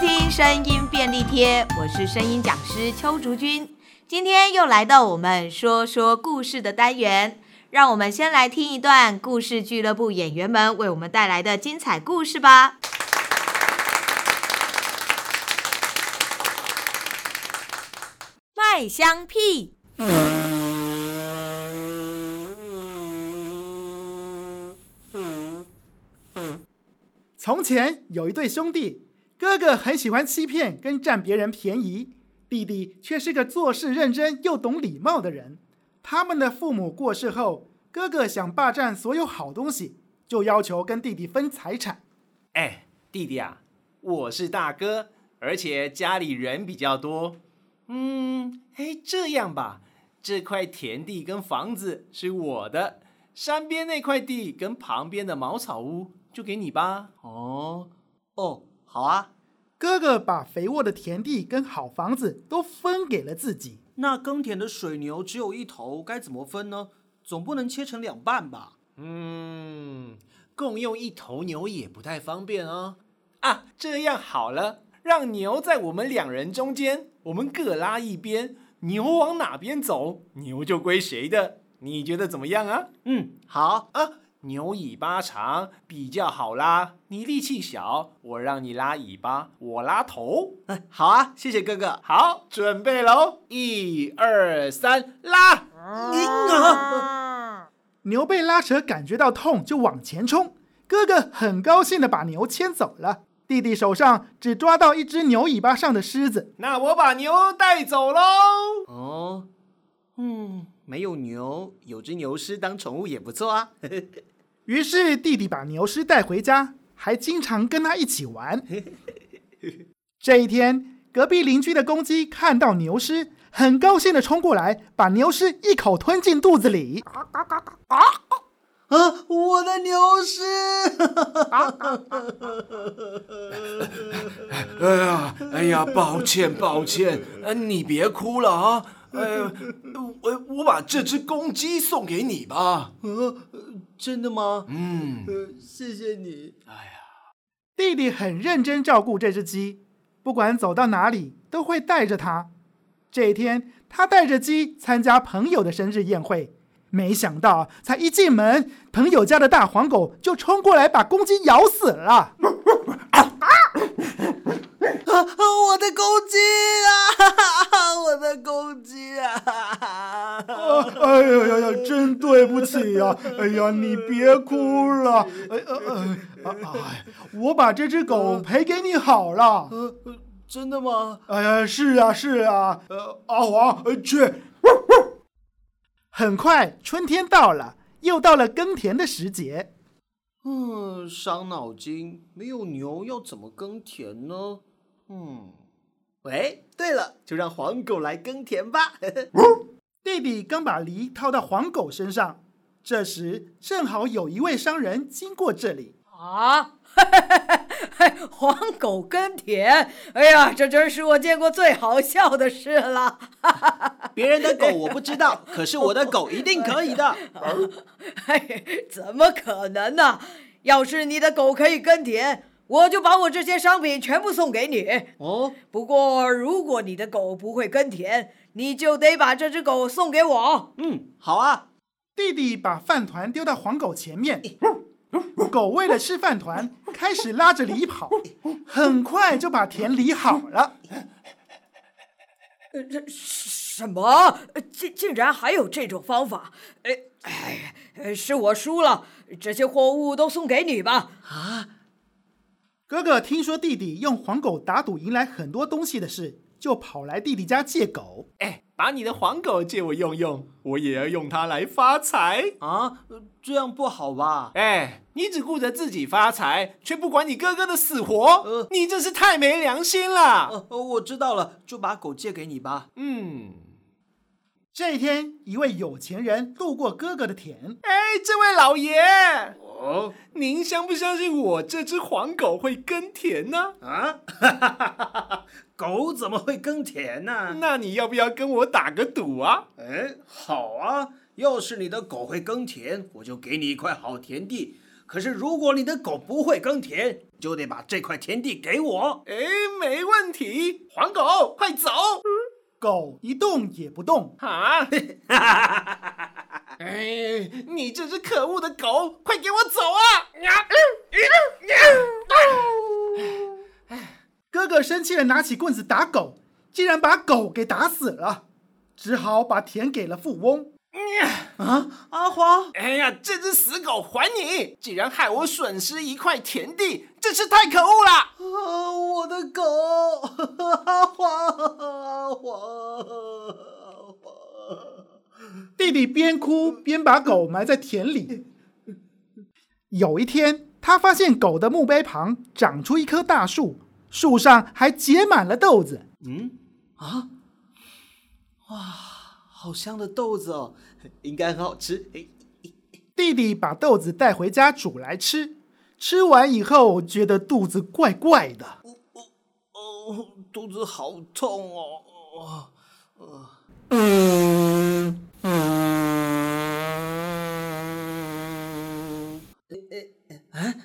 听声音便利贴，我是声音讲师邱竹君。今天又来到我们说说故事的单元，让我们先来听一段故事俱乐部演员们为我们带来的精彩故事吧。麦香屁。从前有一对兄弟，哥哥很喜欢欺骗跟占别人便宜，弟弟却是个做事认真又懂礼貌的人。他们的父母过世后，哥哥想霸占所有好东西，就要求跟弟弟分财产。哎，弟弟啊，我是大哥，而且家里人比较多。嗯，哎，这样吧，这块田地跟房子是我的，山边那块地跟旁边的茅草屋就给你吧。哦，哦，好啊。哥哥把肥沃的田地跟好房子都分给了自己。那耕田的水牛只有一头，该怎么分呢？总不能切成两半吧？嗯，共用一头牛也不太方便哦。啊，这样好了。让牛在我们两人中间，我们各拉一边，牛往哪边走，牛就归谁的。你觉得怎么样啊？嗯，好啊。牛尾巴长，比较好拉。你力气小，我让你拉尾巴，我拉头。哎，好啊，谢谢哥哥。好，准备喽，一二三，拉！啊！牛被拉扯，感觉到痛，就往前冲。哥哥很高兴的把牛牵走了。弟弟手上只抓到一只牛尾巴上的狮子，那我把牛带走喽。哦，嗯，没有牛，有只牛狮当宠物也不错啊。于是弟弟把牛狮带回家，还经常跟他一起玩。这一天，隔壁邻居的公鸡看到牛狮，很高兴的冲过来，把牛狮一口吞进肚子里。啊！我的牛狮！哎呀，哎呀，抱歉，抱歉，你别哭了啊！哎呀，我我把这只公鸡送给你吧。呃，真的吗？嗯，谢谢你。哎呀，弟弟很认真照顾这只鸡，不管走到哪里都会带着它。这一天，他带着鸡参加朋友的生日宴会。没想到，才一进门，朋友家的大黄狗就冲过来把公鸡咬死了。啊！我的公鸡啊！我的公鸡啊！哎呀呀呀！真对不起呀！哎呀，你别哭了。哎哎哎哎！我把这只狗赔给你好了。真的吗？哎呀，是啊是啊。呃，阿黄，去。很快，春天到了，又到了耕田的时节。嗯，伤脑筋，没有牛要怎么耕田呢？嗯，喂，对了，就让黄狗来耕田吧。弟弟刚把犁套到黄狗身上，这时正好有一位商人经过这里。啊！黄狗耕田，哎呀，这真是我见过最好笑的事了。别人的狗我不知道，可是我的狗一定可以的。哎，怎么可能呢？要是你的狗可以耕田，我就把我这些商品全部送给你。哦，不过如果你的狗不会耕田，你就得把这只狗送给我。嗯，好啊。弟弟把饭团丢到黄狗前面。狗为了吃饭团，开始拉着犁跑，很快就把田犁好了。这什么？竟竟然还有这种方法？哎哎，是我输了，这些货物都送给你吧。啊！哥哥听说弟弟用黄狗打赌赢来很多东西的事，就跑来弟弟家借狗。哎。把你的黄狗借我用用，我也要用它来发财啊！这样不好吧？哎，你只顾着自己发财，却不管你哥哥的死活，呃，你真是太没良心了。呃，我知道了，就把狗借给你吧。嗯。这一天，一位有钱人路过哥哥的田。哎，这位老爷，哦，您相不相信我这只黄狗会耕田呢？啊？狗怎么会耕田呢？那你要不要跟我打个赌啊？哎，好啊！要是你的狗会耕田，我就给你一块好田地；可是如果你的狗不会耕田，就得把这块田地给我。哎，没问题，黄狗，快走！狗一动也不动。啊！哎，你这只可恶的狗，快给我走啊！哥哥生气的拿起棍子打狗，竟然把狗给打死了，只好把田给了富翁。啊，阿华！哎呀，这只死狗，还你！竟然害我损失一块田地，真是太可恶了！啊，我的狗！弟弟边哭边把狗埋在田里。有一天，他发现狗的墓碑旁长出一棵大树，树上还结满了豆子。嗯，啊，哇！好香的豆子哦，应该很好吃。弟弟把豆子带回家煮来吃，吃完以后觉得肚子怪怪的。哦哦哦，肚子好痛哦。哦哦嗯嗯。哎哎哎！哎，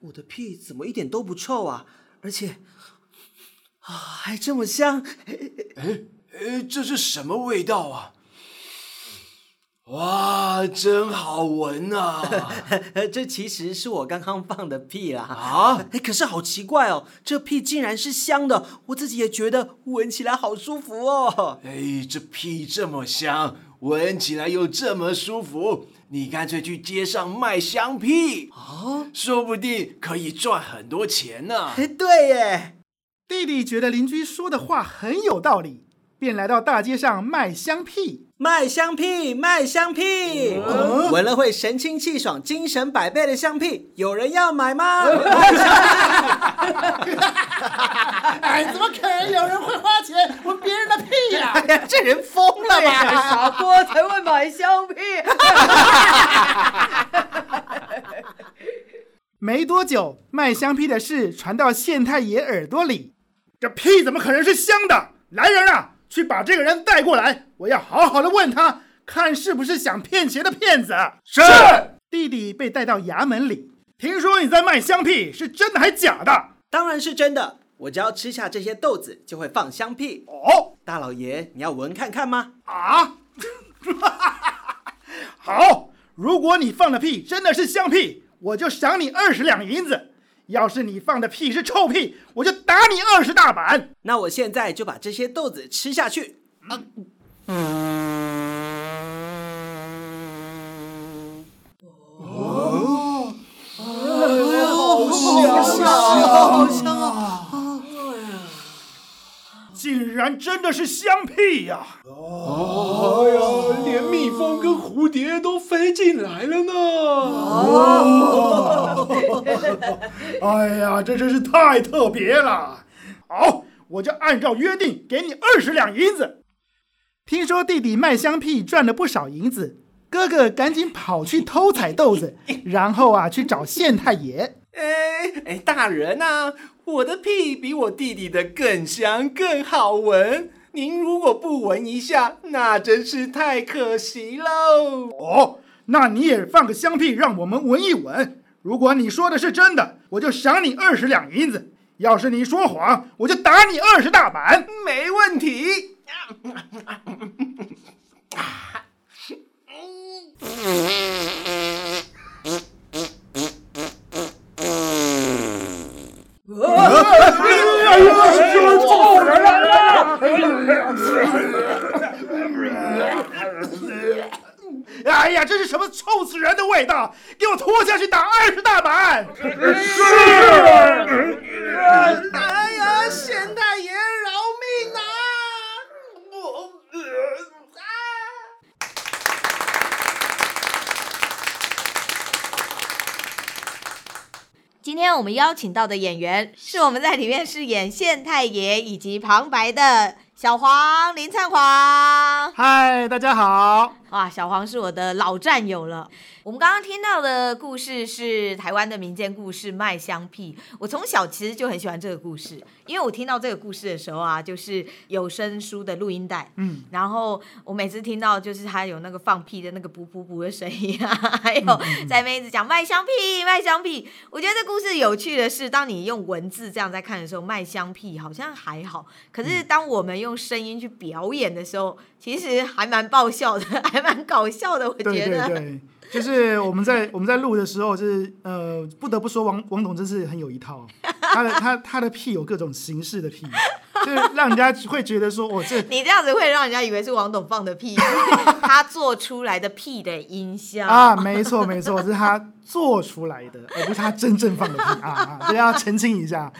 我的屁怎么一点都不臭啊？而且啊，还这么香。哎哎，这是什么味道啊？哇，真好闻啊！这其实是我刚刚放的屁啦。啊，哎，可是好奇怪哦，这屁竟然是香的，我自己也觉得闻起来好舒服哦。哎，这屁这么香，闻起来又这么舒服，你干脆去街上卖香屁啊，说不定可以赚很多钱呢。哎，对耶！弟弟觉得邻居说的话很有道理，便来到大街上卖香屁。卖香屁，卖香屁，闻、嗯、了会神清气爽、精神百倍的香屁，有人要买吗？哎，怎么可能有人会花钱闻别人的屁呀、啊？哎呀，这人疯了吧？傻瓜才会买香屁。没多久，卖香屁的事传到县太爷耳朵里，这屁怎么可能是香的？来人啊！去把这个人带过来，我要好好的问他，看是不是想骗钱的骗子。是。弟弟被带到衙门里，听说你在卖香屁，是真的还假的？当然是真的，我只要吃下这些豆子，就会放香屁。哦，大老爷，你要闻看看吗？啊，好，如果你放的屁真的是香屁，我就赏你二十两银子。要是你放的屁是臭屁，我就打你二十大板。那我现在就把这些豆子吃下去。嗯。竟然真的是香屁呀！哦，哎呀，连蜜蜂跟蝴蝶都飞进来了呢！哦，哎呀，这真是太特别了！好，我就按照约定给你二十两银子。听说弟弟卖香屁赚了不少银子，哥哥赶紧跑去偷采豆子，然后啊去找县太爷。哎哎，大人呐、啊，我的屁比我弟弟的更香更好闻。您如果不闻一下，那真是太可惜喽。哦，那你也放个香屁让我们闻一闻。如果你说的是真的，我就赏你二十两银子；要是你说谎，我就打你二十大板。没问题。哎呀，这是什么臭死人的味道！给我拖下去打二十大板！是。哎呀，县太爷饶命啊！我啊！今天我们邀请到的演员是我们在里面饰演县太爷以及旁白的小黄林灿黄。嗨，大家好。哇，小黄是我的老战友了。我们刚刚听到的故事是台湾的民间故事《卖香屁》。我从小其实就很喜欢这个故事，因为我听到这个故事的时候啊，就是有声书的录音带，嗯，然后我每次听到就是他有那个放屁的那个噗噗噗的声音啊，还有在那边一直讲卖香屁，卖香屁。我觉得这故事有趣的是，当你用文字这样在看的时候，卖香屁好像还好，可是当我们用声音去表演的时候，其实还蛮爆笑的，还 蛮搞笑的。我觉得。对对对就是我们在我们在录的时候，就是呃，不得不说王王董真是很有一套，他的他他的屁有各种形式的屁，就是让人家会觉得说，我，这你这样子会让人家以为是王董放的屁，他做出来的屁的音效啊，没错没错，是他。做出来的，而不是他真正放的屁啊！这要澄清一下。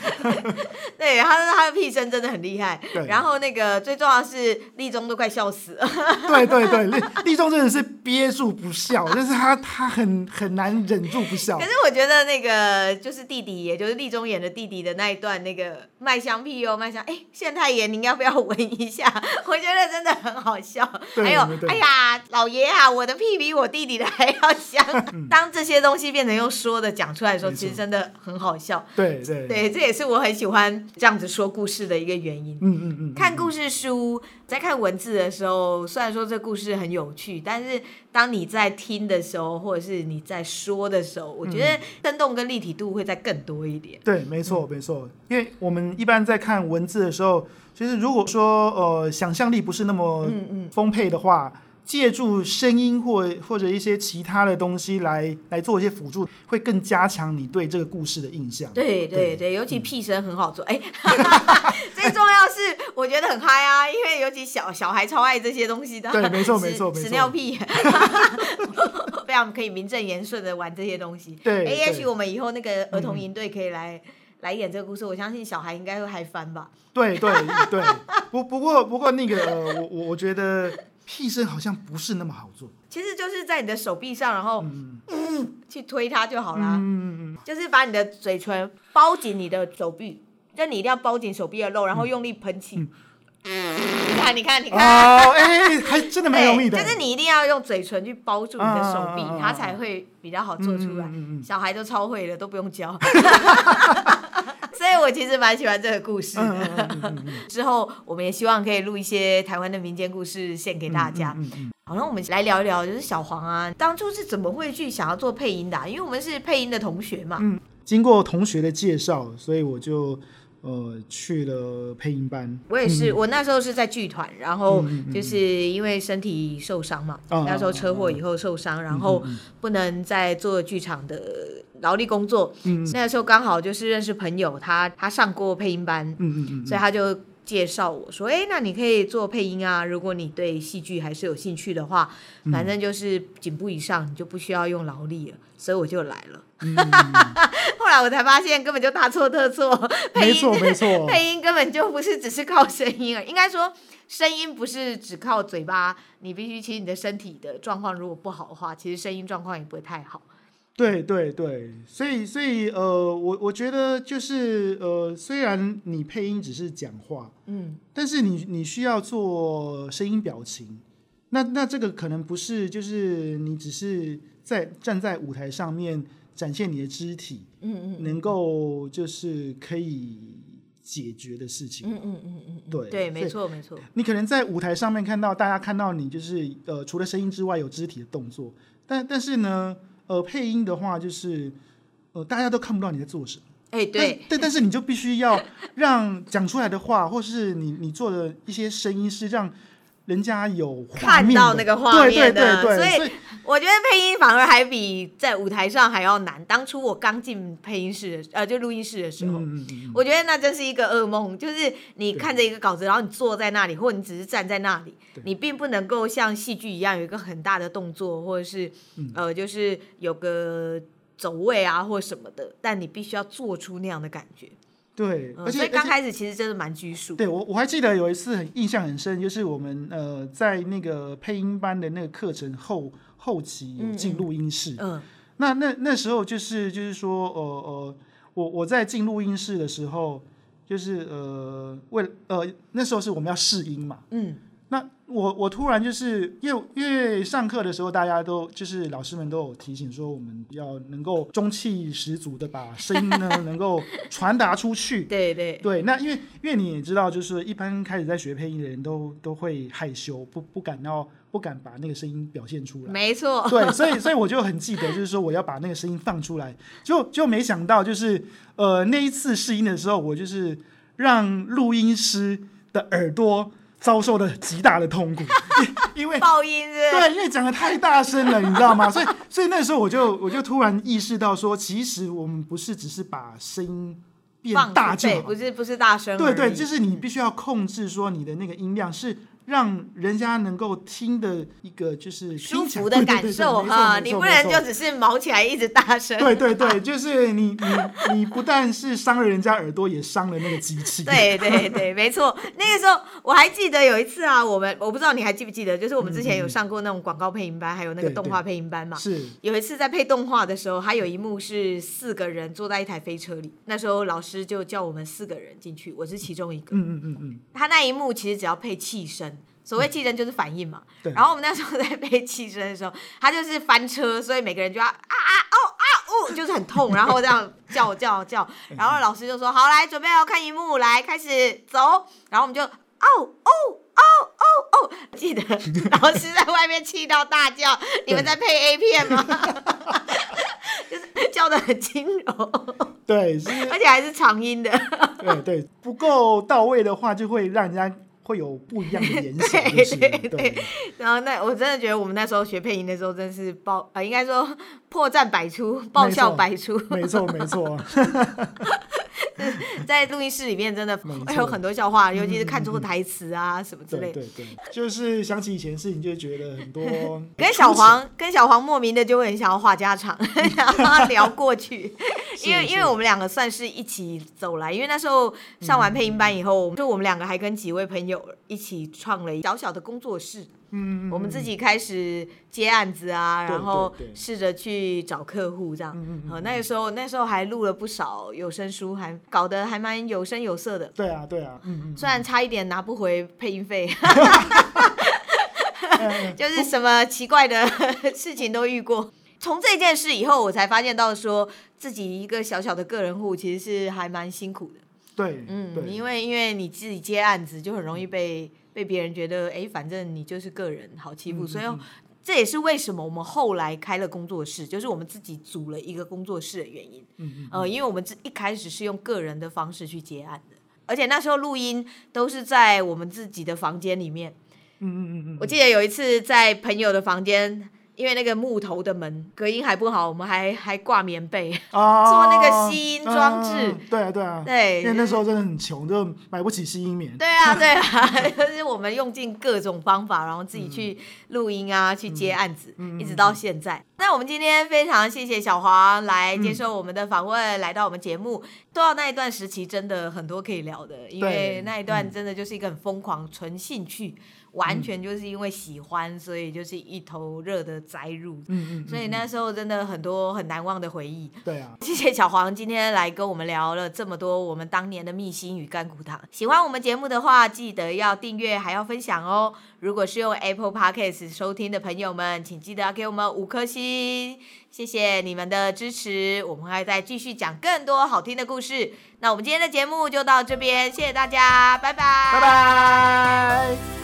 对，他说他的屁声真的很厉害。对。然后那个最重要的是，立中都快笑死了。对对对，立立中真的是憋住不笑，但是他他很很难忍住不笑。可是我觉得那个就是弟弟，也就是立中演的弟弟的那一段那个卖香屁哦，卖香哎，县太爷您要不要闻一下？我觉得真的很好笑。还有哎呀，老爷啊，我的屁比我弟弟的还要香。嗯、当这些东西。东西变成用说的讲出来的时候，其实真的很好笑。对对对，这也是我很喜欢这样子说故事的一个原因。嗯嗯嗯。看故事书，在看文字的时候，虽然说这故事很有趣，但是当你在听的时候，或者是你在说的时候，我觉得生动跟立体度会再更多一点。对，没错没错。因为我们一般在看文字的时候，其实如果说呃想象力不是那么丰沛的话。借助声音或或者一些其他的东西来来做一些辅助，会更加强你对这个故事的印象。对对对，尤其屁声很好做。哎、嗯，最重要是我觉得很嗨啊，因为尤其小小孩超爱这些东西的。对，没错没错没错。屎尿屁，非常可以名正言顺的玩这些东西。对，哎，也许我们以后那个儿童营队可以来、嗯、来演这个故事，我相信小孩应该会嗨翻吧。对对对，不不过不过那个我我我觉得。屁声好像不是那么好做，其实就是在你的手臂上，然后嗯，嗯去推它就好啦。嗯嗯，就是把你的嘴唇包紧你的手臂，就你一定要包紧手臂的肉，然后用力喷气。嗯，你看，你看，你看，哦，哎，还真的蛮容易的。就是你一定要用嘴唇去包住你的手臂，它才会比较好做出来。小孩都超会的，都不用教。所以我其实蛮喜欢这个故事 之后我们也希望可以录一些台湾的民间故事献给大家。嗯嗯嗯、好，那我们来聊一聊，就是小黄啊，当初是怎么会去想要做配音的、啊？因为我们是配音的同学嘛。嗯，经过同学的介绍，所以我就呃去了配音班。我也是，嗯、我那时候是在剧团，然后就是因为身体受伤嘛，嗯嗯、那时候车祸以后受伤，嗯、然后不能再做剧场的。劳力工作，嗯，那个时候刚好就是认识朋友，他他上过配音班，嗯嗯，所以他就介绍我说，哎，那你可以做配音啊，如果你对戏剧还是有兴趣的话，反正就是颈部以上，你就不需要用劳力了，所以我就来了。嗯、后来我才发现根本就大错特错，配音没错。没错，配音根本就不是只是靠声音啊，应该说声音不是只靠嘴巴，你必须其实你的身体的状况如果不好的话，其实声音状况也不会太好。对对对，所以所以呃，我我觉得就是呃，虽然你配音只是讲话，嗯，但是你你需要做声音表情，那那这个可能不是就是你只是在站在舞台上面展现你的肢体，嗯嗯，嗯。能够就是可以解决的事情，嗯嗯嗯嗯，对对，没错没错，你可能在舞台上面看到大家看到你就是呃，除了声音之外有肢体的动作，但但是呢。呃，配音的话就是，呃，大家都看不到你在做什么。哎、欸，对，但但是你就必须要让讲出来的话，或是你你做的一些声音是让人家有看到那个画面的。对对对对，所以我觉得配音反而还比在舞台上还要难。当初我刚进配音室的，呃，就录音室的时候，嗯嗯嗯，我觉得那真是一个噩梦。就是你看着一个稿子，然后你坐在那里，或者你只是站在那里。你并不能够像戏剧一样有一个很大的动作，或者是、嗯、呃，就是有个走位啊，或什么的，但你必须要做出那样的感觉。对，而且、嗯、所以刚开始其实真的蛮拘束。对我我还记得有一次很印象很深，就是我们呃在那个配音班的那个课程后后期有进录音室。嗯，嗯，那那那时候就是就是说呃呃，我我在进录音室的时候，就是呃为呃那时候是我们要试音嘛。嗯。那我我突然就是因为因为上课的时候，大家都就是老师们都有提醒说，我们要能够中气十足的把声音呢 能够传达出去。对对对，那因为因为你也知道，就是一般开始在学配音的人都都会害羞，不不敢要不敢把那个声音表现出来。没错。对，所以所以我就很记得，就是说我要把那个声音放出来，就就没想到就是呃那一次试音的时候，我就是让录音师的耳朵。遭受了极大的痛苦，因为爆音是是，对，因为讲的太大声了，你知道吗？所以，所以那时候我就我就突然意识到说，其实我们不是只是把声音变大就好，不是不是大声，对对，就是你必须要控制说你的那个音量是。让人家能够听的一个就是舒服的 感受哈，你不能就只是毛起来一直大声。对对对，就是你你你不但是伤了人家耳朵，也伤了那个机器。对对对，没错。那个时候我还记得有一次啊，我们我不知道你还记不记得，就是我们之前有上过那种广告配音班，还有那个动画配音班嘛。是。有一次在配动画的时候，还有一幕是四个人坐在一台飞车里，那时候老师就叫我们四个人进去，我是其中一个。嗯嗯嗯嗯。他那一幕其实只要配气声。所谓气声就是反应嘛，对。然后我们那时候在背气声的时候，他就是翻车，所以每个人就要啊啊哦啊哦，就是很痛，然后这样叫叫叫，然后老师就说好，来准备要看荧幕，来开始走，然后我们就哦哦哦哦哦，记得老师在外面气到大叫，你们在配 A 片吗？就是叫的很轻柔，对，而且还是长音的，对对，不够到位的话就会让人家。会有不一样的联想，就 是对，对，对。然后那我真的觉得我们那时候学配音的时候，真是爆啊、呃，应该说破绽百出，爆笑百出。没错，没错。在录音室里面真的会有很多笑话，尤其是看错台词啊、嗯、什么之类的。对对对，就是想起以前事情，就觉得很多。跟小黄，跟小黄莫名的就会很想要话家常，聊过去。因为因为我们两个算是一起走来，因为那时候上完配音班以后，就我们两个还跟几位朋友一起创了一小小的工作室。嗯，我们自己开始接案子啊，然后试着去找客户这样。嗯嗯。那个时候那时候还录了不少有声书，还搞得还蛮有声有色的。对啊，对啊。嗯嗯。虽然差一点拿不回配音费，就是什么奇怪的 事情都遇过。从这件事以后，我才发现到说自己一个小小的个人户其实是还蛮辛苦的。对，嗯，因为因为你自己接案子就很容易被被别人觉得，哎，反正你就是个人好欺负，嗯，所以这也是为什么我们后来开了工作室，就是我们自己组了一个工作室的原因。嗯嗯，呃，因为我们一开始是用个人的方式去接案的，而且那时候录音都是在我们自己的房间里面。嗯嗯嗯嗯，我记得有一次在朋友的房间。因为那个木头的门隔音还不好，我们还还挂棉被，哦、做那个吸音装置。嗯、对啊，对啊，对，因为那时候真的很穷，就买不起吸音棉。对啊，对啊，就是我们用尽各种方法，然后自己去录音啊，嗯、去接案子，嗯、一直到现在。嗯、那我们今天非常谢谢小黄来接受我们的访问，嗯、来到我们节目。到那一段时期，真的很多可以聊的，因为那一段真的就是一个很疯狂、纯兴趣。完全就是因为喜欢，嗯、所以就是一头热的栽入。嗯嗯，嗯。所以那时候真的很多很难忘的回忆。对啊。谢谢小黄今天来跟我们聊了这么多我们当年的秘辛与甘苦糖。喜欢我们节目的话，记得要订阅还要分享哦。如果是用 Apple Podcast 收听的朋友们，请记得要给我们五颗星。谢谢你们的支持，我们还会再继续讲更多好听的故事。那我们今天的节目就到这边，谢谢大家，拜拜。拜拜。